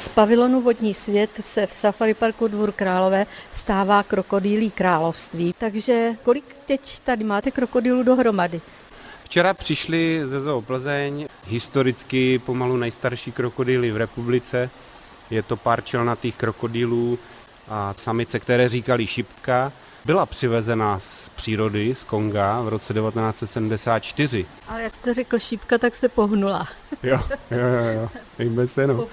Z pavilonu Vodní svět se v Safari Parku Dvůr Králové stává krokodýlí království. Takže kolik teď tady máte krokodýlů dohromady? Včera přišli ze Zoo Plzeň historicky pomalu nejstarší krokodýly v republice. Je to pár čelnatých krokodýlů a samice, které říkali šipka byla přivezena z přírody, z Konga v roce 1974. Ale jak jste řekl šípka, tak se pohnula. Jo, jo, jo, jo. se, no.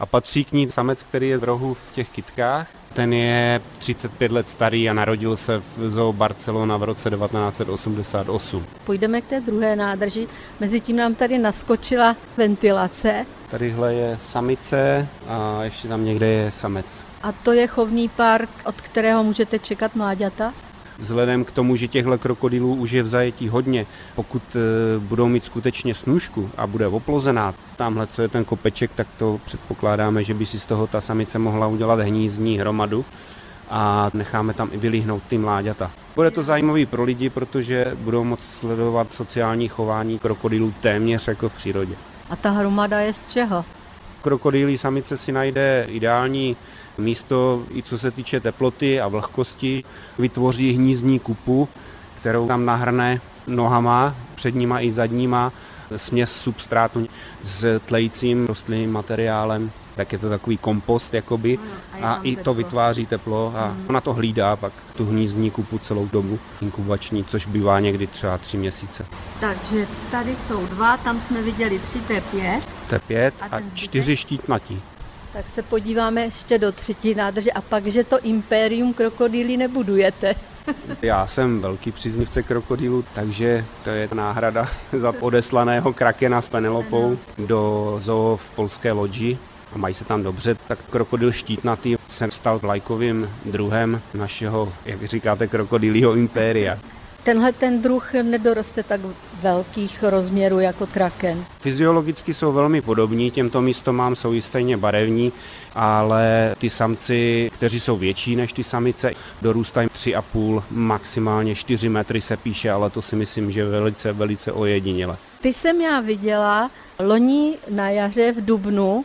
A patří k ní samec, který je v rohu v těch kytkách. Ten je 35 let starý a narodil se v zoo Barcelona v roce 1988. Půjdeme k té druhé nádrži. Mezitím nám tady naskočila ventilace. Tadyhle je samice a ještě tam někde je samec. A to je chovný park, od kterého můžete čekat mláďata? Vzhledem k tomu, že těchto krokodýlů už je v zajetí hodně, pokud e, budou mít skutečně snůžku a bude oplozená, tamhle co je ten kopeček, tak to předpokládáme, že by si z toho ta samice mohla udělat hnízdní hromadu a necháme tam i vylíhnout ty mláďata. Bude to zajímavý pro lidi, protože budou moct sledovat sociální chování krokodýlů téměř jako v přírodě. A ta hromada je z čeho? Krokodýlí samice si najde ideální místo, i co se týče teploty a vlhkosti, vytvoří hnízdní kupu, kterou tam nahrne nohama, předníma i zadníma, směs substrátu s tlejícím rostlinným materiálem, tak je to takový kompost jakoby a, a i to vytváří teplo a hmm. ona to hlídá pak tu hnízdní kupu celou dobu inkubační, což bývá někdy třeba tři měsíce. Takže tady jsou dva, tam jsme viděli tři, to je pět. To je pět a, a čtyři štítnatí. Tak se podíváme ještě do třetí nádrže a pak, že to impérium krokodýlí nebudujete. Já jsem velký příznivce krokodýlu, takže to je náhrada za odeslaného krakena s Penelopou do zoo v polské loďi a mají se tam dobře, tak krokodil štítnatý se stal vlajkovým druhem našeho, jak říkáte, krokodýlího impéria. Tenhle ten druh nedoroste tak velkých rozměrů jako kraken. Fyziologicky jsou velmi podobní, těmto místomám jsou i stejně barevní, ale ty samci, kteří jsou větší než ty samice, dorůstají 3,5, maximálně 4 metry se píše, ale to si myslím, že velice, velice ojediněle. Ty jsem já viděla loni na jaře v Dubnu,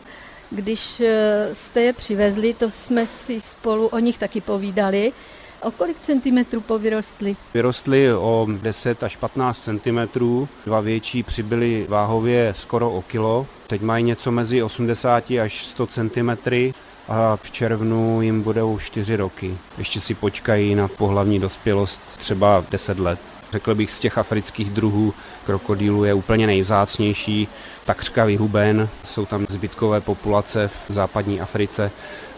když eh, jste je přivezli, to jsme si spolu o nich taky povídali, O kolik centimetrů povyrostly? Vyrostly o 10 až 15 centimetrů. Dva větší přibyly váhově skoro o kilo. Teď mají něco mezi 80 až 100 centimetry a v červnu jim budou 4 roky. Ještě si počkají na pohlavní dospělost třeba 10 let. Řekl bych z těch afrických druhů krokodýlu je úplně nejvzácnější, takřka vyhuben, jsou tam zbytkové populace v západní Africe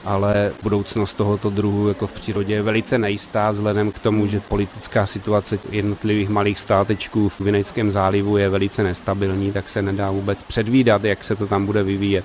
ale budoucnost tohoto druhu jako v přírodě je velice nejistá vzhledem k tomu, že politická situace jednotlivých malých státečků v Vinejském zálivu je velice nestabilní, tak se nedá vůbec předvídat, jak se to tam bude vyvíjet.